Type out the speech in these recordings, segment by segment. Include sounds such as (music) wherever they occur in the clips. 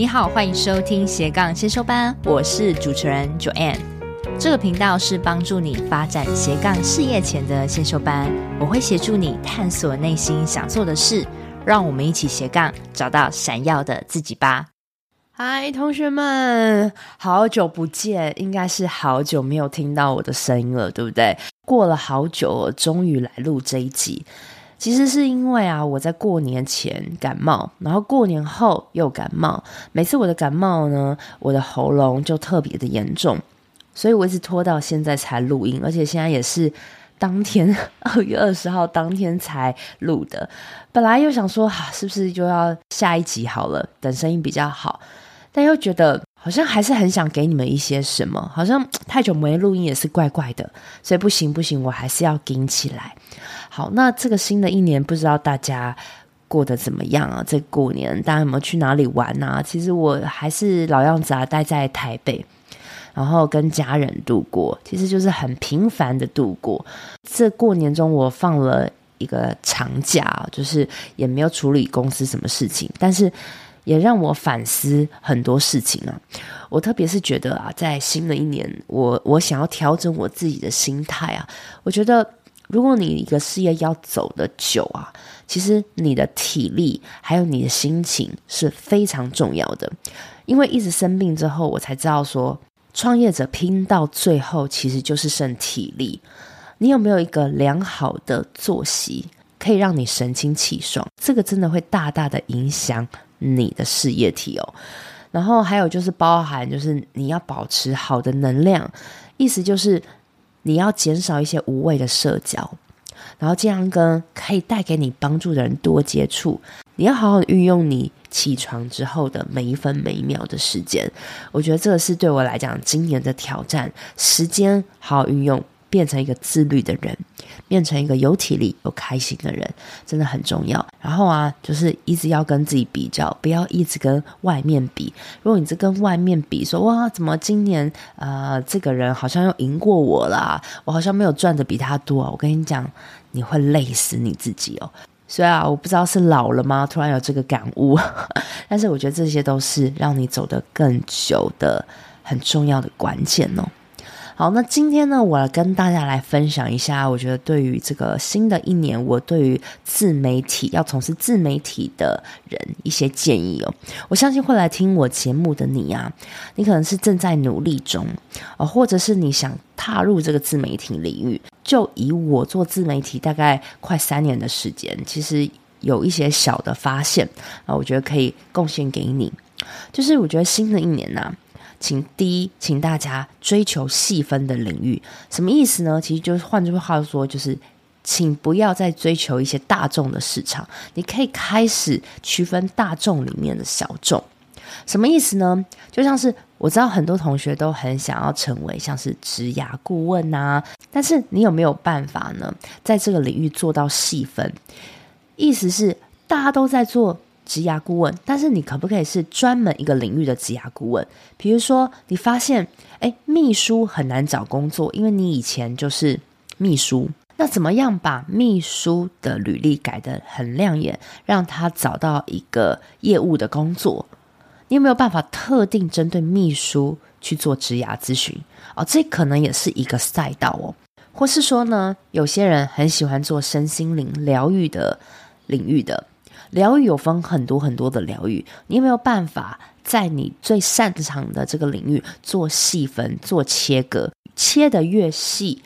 你好，欢迎收听斜杠先修班，我是主持人 Joanne。这个频道是帮助你发展斜杠事业前的先修班，我会协助你探索内心想做的事，让我们一起斜杠找到闪耀的自己吧。嗨，同学们，好久不见，应该是好久没有听到我的声音了，对不对？过了好久，终于来录这一集。其实是因为啊，我在过年前感冒，然后过年后又感冒。每次我的感冒呢，我的喉咙就特别的严重，所以我一直拖到现在才录音，而且现在也是当天 (laughs) 二月二十号当天才录的。本来又想说，啊，是不是就要下一集好了，等声音比较好。但又觉得好像还是很想给你们一些什么，好像太久没录音也是怪怪的，所以不行不行，我还是要顶起来。好，那这个新的一年不知道大家过得怎么样啊？这过年大家有没有去哪里玩啊？其实我还是老样子啊，待在台北，然后跟家人度过，其实就是很平凡的度过。这过年中我放了一个长假，就是也没有处理公司什么事情，但是。也让我反思很多事情啊！我特别是觉得啊，在新的一年，我我想要调整我自己的心态啊。我觉得，如果你一个事业要走得久啊，其实你的体力还有你的心情是非常重要的。因为一直生病之后，我才知道说，创业者拼到最后其实就是剩体力。你有没有一个良好的作息，可以让你神清气爽？这个真的会大大的影响。你的事业体哦，然后还有就是包含就是你要保持好的能量，意思就是你要减少一些无谓的社交，然后尽量跟可以带给你帮助的人多接触。你要好好运用你起床之后的每一分每一秒的时间，我觉得这个是对我来讲今年的挑战，时间好好运用。变成一个自律的人，变成一个有体力、有开心的人，真的很重要。然后啊，就是一直要跟自己比较，不要一直跟外面比。如果你是跟外面比，说哇，怎么今年呃，这个人好像又赢过我啦，我好像没有赚的比他多。我跟你讲，你会累死你自己哦。所以啊，我不知道是老了吗？突然有这个感悟，(laughs) 但是我觉得这些都是让你走得更久的很重要的关键哦。好，那今天呢，我要跟大家来分享一下，我觉得对于这个新的一年，我对于自媒体要从事自媒体的人一些建议哦。我相信会来听我节目的你啊，你可能是正在努力中哦，或者是你想踏入这个自媒体领域。就以我做自媒体大概快三年的时间，其实有一些小的发现啊，我觉得可以贡献给你。就是我觉得新的一年呢、请第一，请大家追求细分的领域，什么意思呢？其实就是换句话说，就是请不要再追求一些大众的市场，你可以开始区分大众里面的小众。什么意思呢？就像是我知道很多同学都很想要成为像是职涯顾问啊，但是你有没有办法呢？在这个领域做到细分？意思是大家都在做。职涯顾问，但是你可不可以是专门一个领域的职涯顾问？比如说，你发现，诶，秘书很难找工作，因为你以前就是秘书。那怎么样把秘书的履历改得很亮眼，让他找到一个业务的工作？你有没有办法特定针对秘书去做职涯咨询？哦，这可能也是一个赛道哦。或是说呢，有些人很喜欢做身心灵疗愈的领域的。疗愈有分很多很多的疗愈，你有没有办法在你最擅长的这个领域做细分、做切割，切得越细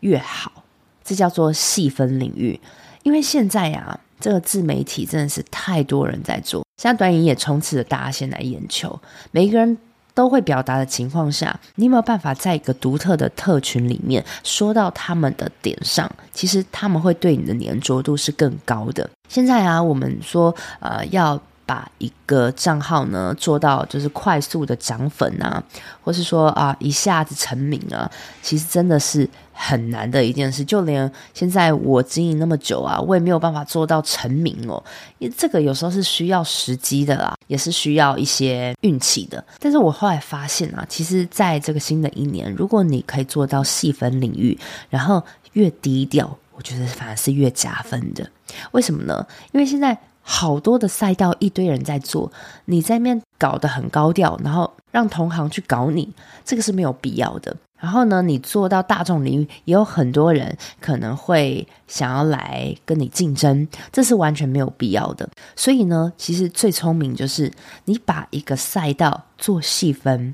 越好？这叫做细分领域。因为现在呀、这个自媒体真的是太多人在做，现在短影也充斥着大家现在眼球，每一个人。都会表达的情况下，你有没有办法在一个独特的特群里面说到他们的点上？其实他们会对你的黏着度是更高的。现在啊，我们说呃要把一个账号呢做到就是快速的涨粉啊，或是说啊一下子成名啊，其实真的是。很难的一件事，就连现在我经营那么久啊，我也没有办法做到成名哦。因这个有时候是需要时机的啦，也是需要一些运气的。但是我后来发现啊，其实在这个新的一年，如果你可以做到细分领域，然后越低调，我觉得反而是越加分的。为什么呢？因为现在好多的赛道，一堆人在做，你在那边搞得很高调，然后让同行去搞你，这个是没有必要的。然后呢，你做到大众领域，也有很多人可能会想要来跟你竞争，这是完全没有必要的。所以呢，其实最聪明就是你把一个赛道做细分，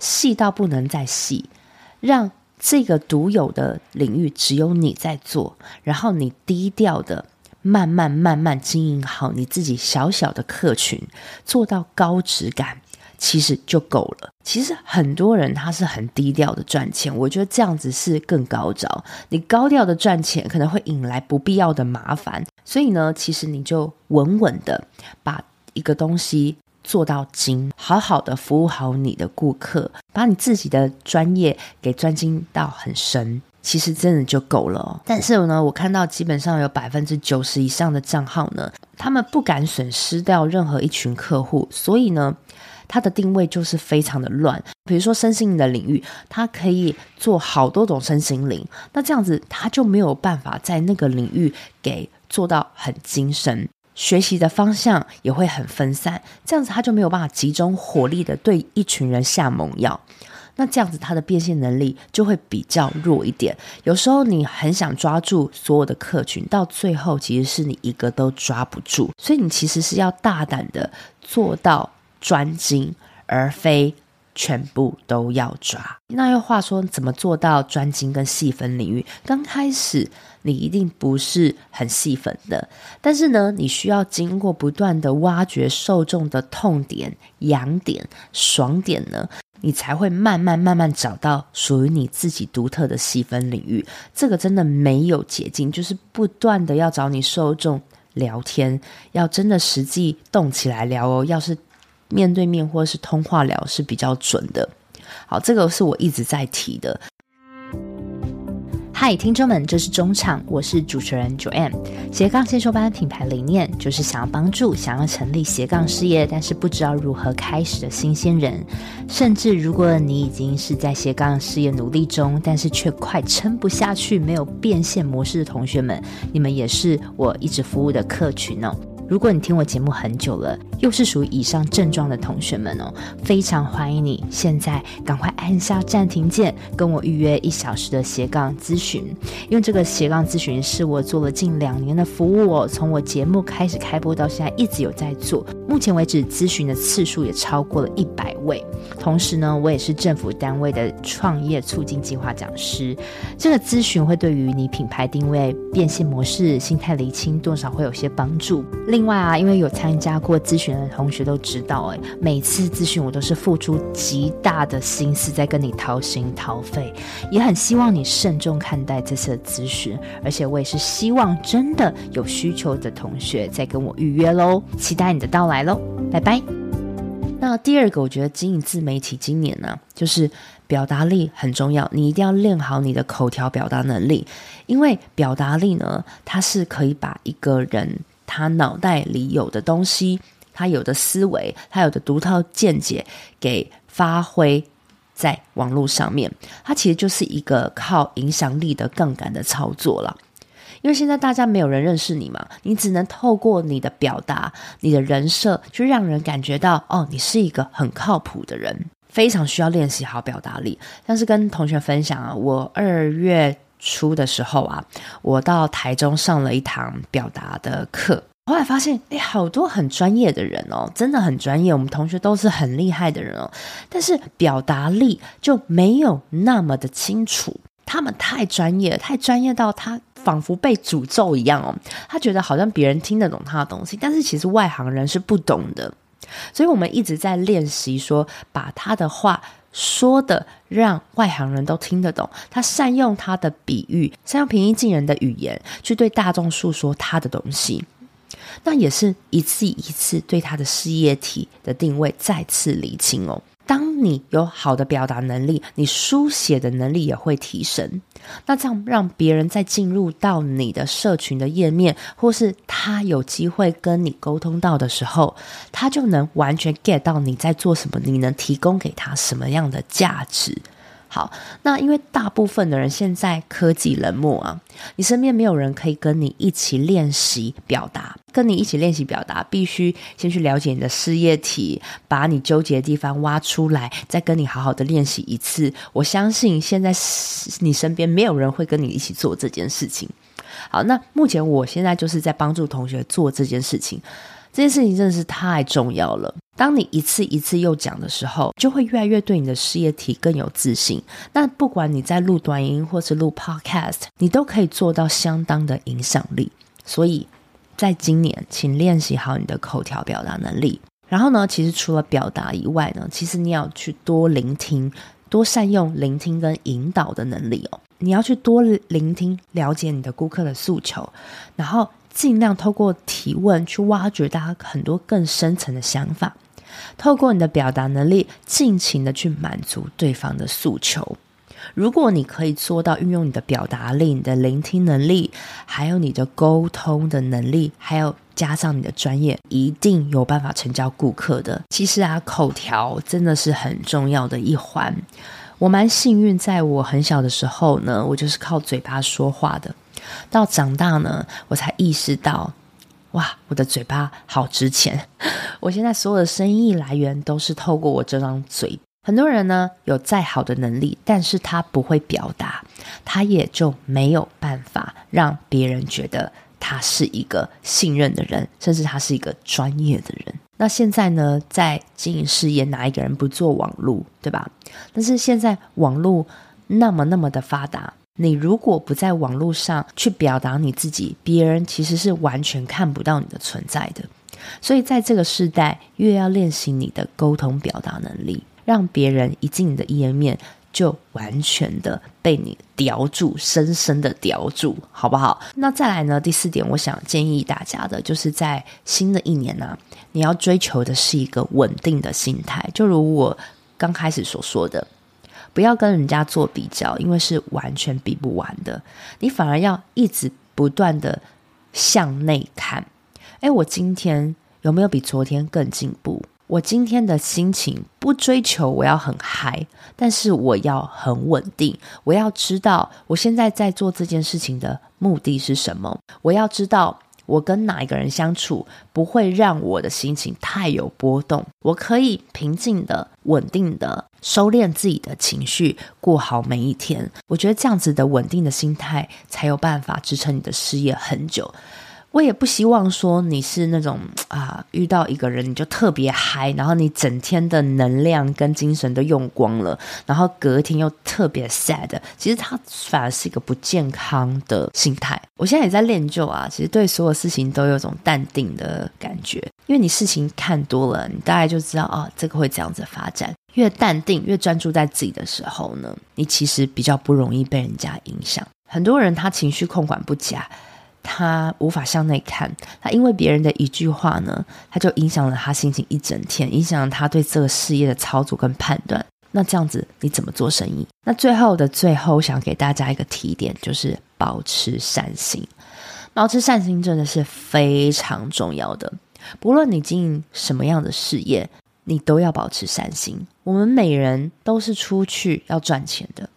细到不能再细，让这个独有的领域只有你在做，然后你低调的。慢慢慢慢经营好你自己小小的客群，做到高质感，其实就够了。其实很多人他是很低调的赚钱，我觉得这样子是更高招。你高调的赚钱可能会引来不必要的麻烦，所以呢，其实你就稳稳的把一个东西做到精，好好的服务好你的顾客，把你自己的专业给专精到很深。其实真的就够了，但是呢，我看到基本上有百分之九十以上的账号呢，他们不敢损失掉任何一群客户，所以呢，它的定位就是非常的乱。比如说身心灵的领域，它可以做好多种身心灵，那这样子他就没有办法在那个领域给做到很精深，学习的方向也会很分散，这样子他就没有办法集中火力的对一群人下猛药。那这样子，它的变现能力就会比较弱一点。有时候你很想抓住所有的客群，到最后其实是你一个都抓不住。所以你其实是要大胆的做到专精，而非全部都要抓。那又话说，怎么做到专精跟细分领域？刚开始你一定不是很细分的，但是呢，你需要经过不断的挖掘受众的痛点、痒点、爽点呢。你才会慢慢慢慢找到属于你自己独特的细分领域。这个真的没有捷径，就是不断的要找你受众聊天，要真的实际动起来聊哦。要是面对面或是通话聊是比较准的。好，这个是我一直在提的。嗨，听众们，这是中场，我是主持人 Joanne。斜杠先修班品牌理念就是想要帮助想要成立斜杠事业，但是不知道如何开始的新鲜人，甚至如果你已经是在斜杠事业努力中，但是却快撑不下去，没有变现模式的同学们，你们也是我一直服务的客群哦。如果你听我节目很久了，又是属于以上症状的同学们哦，非常欢迎你现在赶快按下暂停键，跟我预约一小时的斜杠咨询。因为这个斜杠咨询是我做了近两年的服务哦，从我节目开始开播到现在一直有在做，目前为止咨询的次数也超过了一百位。同时呢，我也是政府单位的创业促进计划讲师。这个咨询会对于你品牌定位、变现模式、心态厘清多少会有些帮助。另另外啊，因为有参加过咨询的同学都知道，诶，每次咨询我都是付出极大的心思在跟你掏心掏肺，也很希望你慎重看待这次的咨询，而且我也是希望真的有需求的同学再跟我预约喽，期待你的到来喽，拜拜。那第二个，我觉得经营自媒体今年呢，就是表达力很重要，你一定要练好你的口条表达能力，因为表达力呢，它是可以把一个人。他脑袋里有的东西，他有的思维，他有的独特见解，给发挥在网络上面。它其实就是一个靠影响力的杠杆的操作了。因为现在大家没有人认识你嘛，你只能透过你的表达、你的人设，去让人感觉到哦，你是一个很靠谱的人。非常需要练习好表达力。像是跟同学分享啊，我二月。初的时候啊，我到台中上了一堂表达的课，后来发现，诶，好多很专业的人哦，真的很专业，我们同学都是很厉害的人哦，但是表达力就没有那么的清楚，他们太专业，太专业到他仿佛被诅咒一样哦，他觉得好像别人听得懂他的东西，但是其实外行人是不懂的，所以我们一直在练习说，把他的话。说的让外行人都听得懂，他善用他的比喻，善用平易近人的语言去对大众诉说他的东西，那也是一次一次对他的事业体的定位再次厘清哦。当你有好的表达能力，你书写的能力也会提升。那这样让别人在进入到你的社群的页面，或是他有机会跟你沟通到的时候，他就能完全 get 到你在做什么，你能提供给他什么样的价值。好，那因为大部分的人现在科技冷漠啊，你身边没有人可以跟你一起练习表达，跟你一起练习表达，必须先去了解你的事业体，把你纠结的地方挖出来，再跟你好好的练习一次。我相信现在你身边没有人会跟你一起做这件事情。好，那目前我现在就是在帮助同学做这件事情。这件事情真的是太重要了。当你一次一次又讲的时候，就会越来越对你的事业体更有自信。那不管你在录短音或是录 Podcast，你都可以做到相当的影响力。所以，在今年，请练习好你的口条表达能力。然后呢，其实除了表达以外呢，其实你要去多聆听，多善用聆听跟引导的能力哦。你要去多聆听，了解你的顾客的诉求，然后。尽量透过提问去挖掘大家很多更深层的想法，透过你的表达能力，尽情的去满足对方的诉求。如果你可以做到运用你的表达力、你的聆听能力，还有你的沟通的能力，还有加上你的专业，一定有办法成交顾客的。其实啊，口条真的是很重要的一环。我蛮幸运，在我很小的时候呢，我就是靠嘴巴说话的。到长大呢，我才意识到，哇，我的嘴巴好值钱！(laughs) 我现在所有的生意来源都是透过我这张嘴。很多人呢，有再好的能力，但是他不会表达，他也就没有办法让别人觉得他是一个信任的人，甚至他是一个专业的人。那现在呢，在经营事业，哪一个人不做网络，对吧？但是现在网络那么那么的发达。你如果不在网络上去表达你自己，别人其实是完全看不到你的存在的。所以在这个时代，越要练习你的沟通表达能力，让别人一进你的页面就完全的被你叼住，深深的叼住，好不好？那再来呢？第四点，我想建议大家的就是在新的一年呢、你要追求的是一个稳定的心态，就如我刚开始所说的。不要跟人家做比较，因为是完全比不完的。你反而要一直不断的向内看。诶，我今天有没有比昨天更进步？我今天的心情不追求我要很嗨，但是我要很稳定。我要知道我现在在做这件事情的目的是什么。我要知道。我跟哪一个人相处不会让我的心情太有波动？我可以平静的、稳定的收敛自己的情绪，过好每一天。我觉得这样子的稳定的心态才有办法支撑你的事业很久。我也不希望说你是那种啊，遇到一个人你就特别嗨，然后你整天的能量跟精神都用光了，然后隔天又特别 sad。其实它反而是一个不健康的心态。我现在也在练就啊，其实对所有事情都有种淡定的感觉，因为你事情看多了，你大概就知道啊，这个会这样子发展。越淡定，越专注在自己的时候呢，你其实比较不容易被人家影响。很多人他情绪控管不佳。他无法向内看，他因为别人的一句话呢，他就影响了他心情一整天，影响了他对这个事业的操作跟判断。那这样子你怎么做生意？那最后的最后，想给大家一个提点，就是保持善心。保持善心真的是非常重要的。不论你经营什么样的事业，你都要保持善心。我们每人都是出去要赚钱的。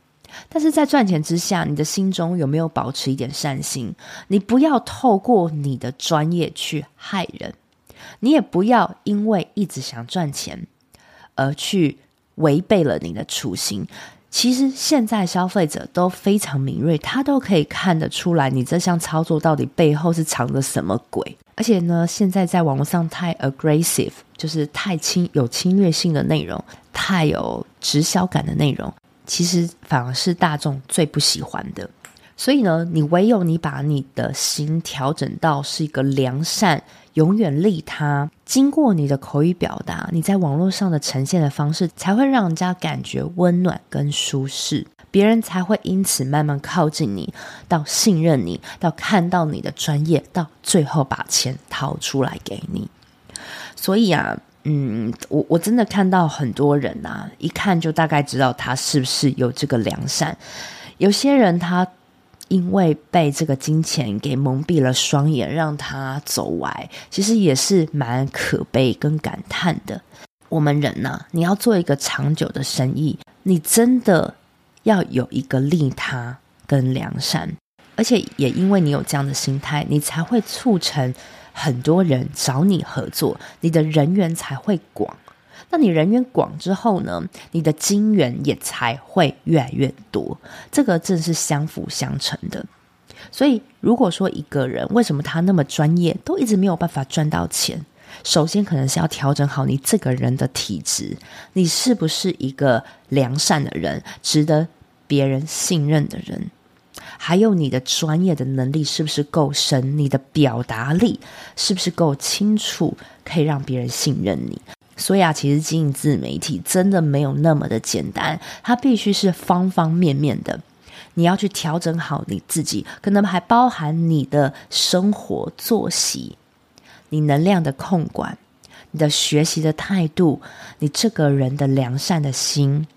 但是在赚钱之下，你的心中有没有保持一点善心？你不要透过你的专业去害人，你也不要因为一直想赚钱而去违背了你的初心。其实现在消费者都非常敏锐，他都可以看得出来你这项操作到底背后是藏着什么鬼。而且呢，现在在网络上太 aggressive，就是太侵有侵略性的内容，太有直销感的内容。其实反而是大众最不喜欢的，所以呢，你唯有你把你的心调整到是一个良善、永远利他，经过你的口语表达，你在网络上的呈现的方式，才会让人家感觉温暖跟舒适，别人才会因此慢慢靠近你，到信任你，到看到你的专业，到最后把钱掏出来给你。所以啊。嗯，我我真的看到很多人呐、啊，一看就大概知道他是不是有这个良善。有些人他因为被这个金钱给蒙蔽了双眼，让他走歪，其实也是蛮可悲跟感叹的。我们人呐、你要做一个长久的生意，你真的要有一个利他跟良善，而且也因为你有这样的心态，你才会促成很多人找你合作，你的人缘才会广。那你人缘广之后呢，你的金源也才会越来越多。这个正是相辅相成的。所以，如果说一个人为什么他那么专业，都一直没有办法赚到钱，首先可能是要调整好你这个人的体质，你是不是一个良善的人，值得别人信任的人？还有你的专业的能力是不是够深？你的表达力是不是够清楚，可以让别人信任你？所以啊，其实经营自媒体真的没有那么的简单，它必须是方方面面的。你要去调整好你自己，可能还包含你的生活作息、你能量的控管、你的学习的态度、你这个人的良善的心、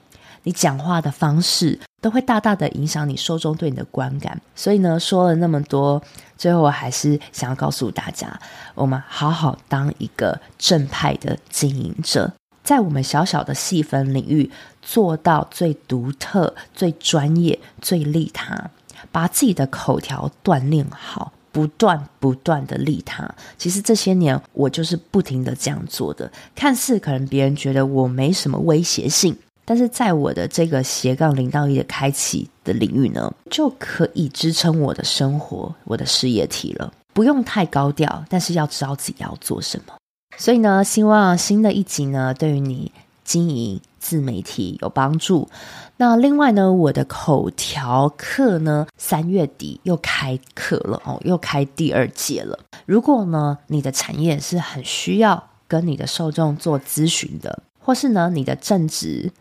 你讲话的方式，都会大大的影响你受众对你的观感。所以呢，说了那么多，最后我还是想要告诉大家，我们好好当一个正派的经营者。在我们小小的细分领域做到最独特、最专业、最利他，把自己的口条锻炼好，不断不断的利他。其实这些年我就是不停的这样做的。看似可能别人觉得我没什么威胁性，但是在我的这个斜杠零到一的开启的领域呢，就可以支撑我的生活、我的事业体了。不用太高调，但是要知道自己要做什么。所以呢，希望新的一集呢，对于你经营自媒体有帮助。那另外呢，我的口条课呢，三月底又开课了哦，又开第二届了。如果呢，你的产业是很需要跟你的受众做咨询的，或是呢，你的正职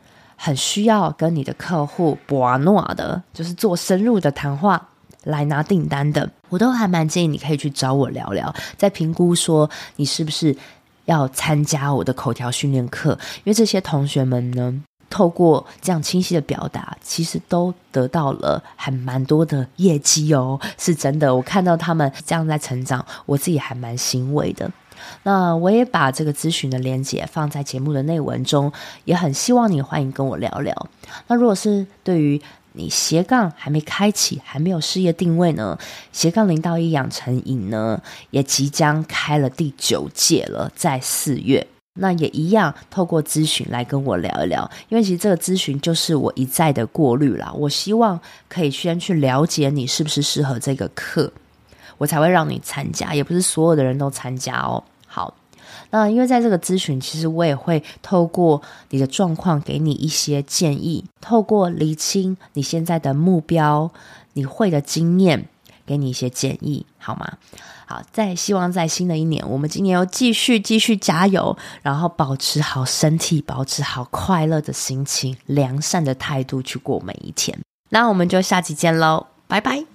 很需要跟你的客户博诺的，就是做深入的谈话来拿订单的，我都还蛮建议你可以去找我聊聊，再评估说你是不是。要参加我的口条训练课，因为这些同学们呢，透过这样清晰的表达，其实都得到了还蛮多的业绩哦，是真的。我看到他们这样在成长，我自己还蛮欣慰的。那我也把这个咨询的链接放在节目的内文中，也很希望你欢迎跟我聊聊。那如果是对于你斜杠还没开启，还没有事业定位呢？斜杠零到一养成营呢，也即将开了第九届了，在四月。那也一样，透过咨询来跟我聊一聊，因为其实这个咨询就是我一再的过滤啦。我希望可以先去了解你是不是适合这个课，我才会让你参加，也不是所有的人都参加哦。好。那因为在这个咨询，其实我也会透过你的状况给你一些建议，透过厘清你现在的目标，你会的经验，给你一些建议，好吗？好，在希望在新的一年，我们今年要继续继续加油，然后保持好身体，保持好快乐的心情，良善的态度去过每一天。那我们就下期见喽，拜拜。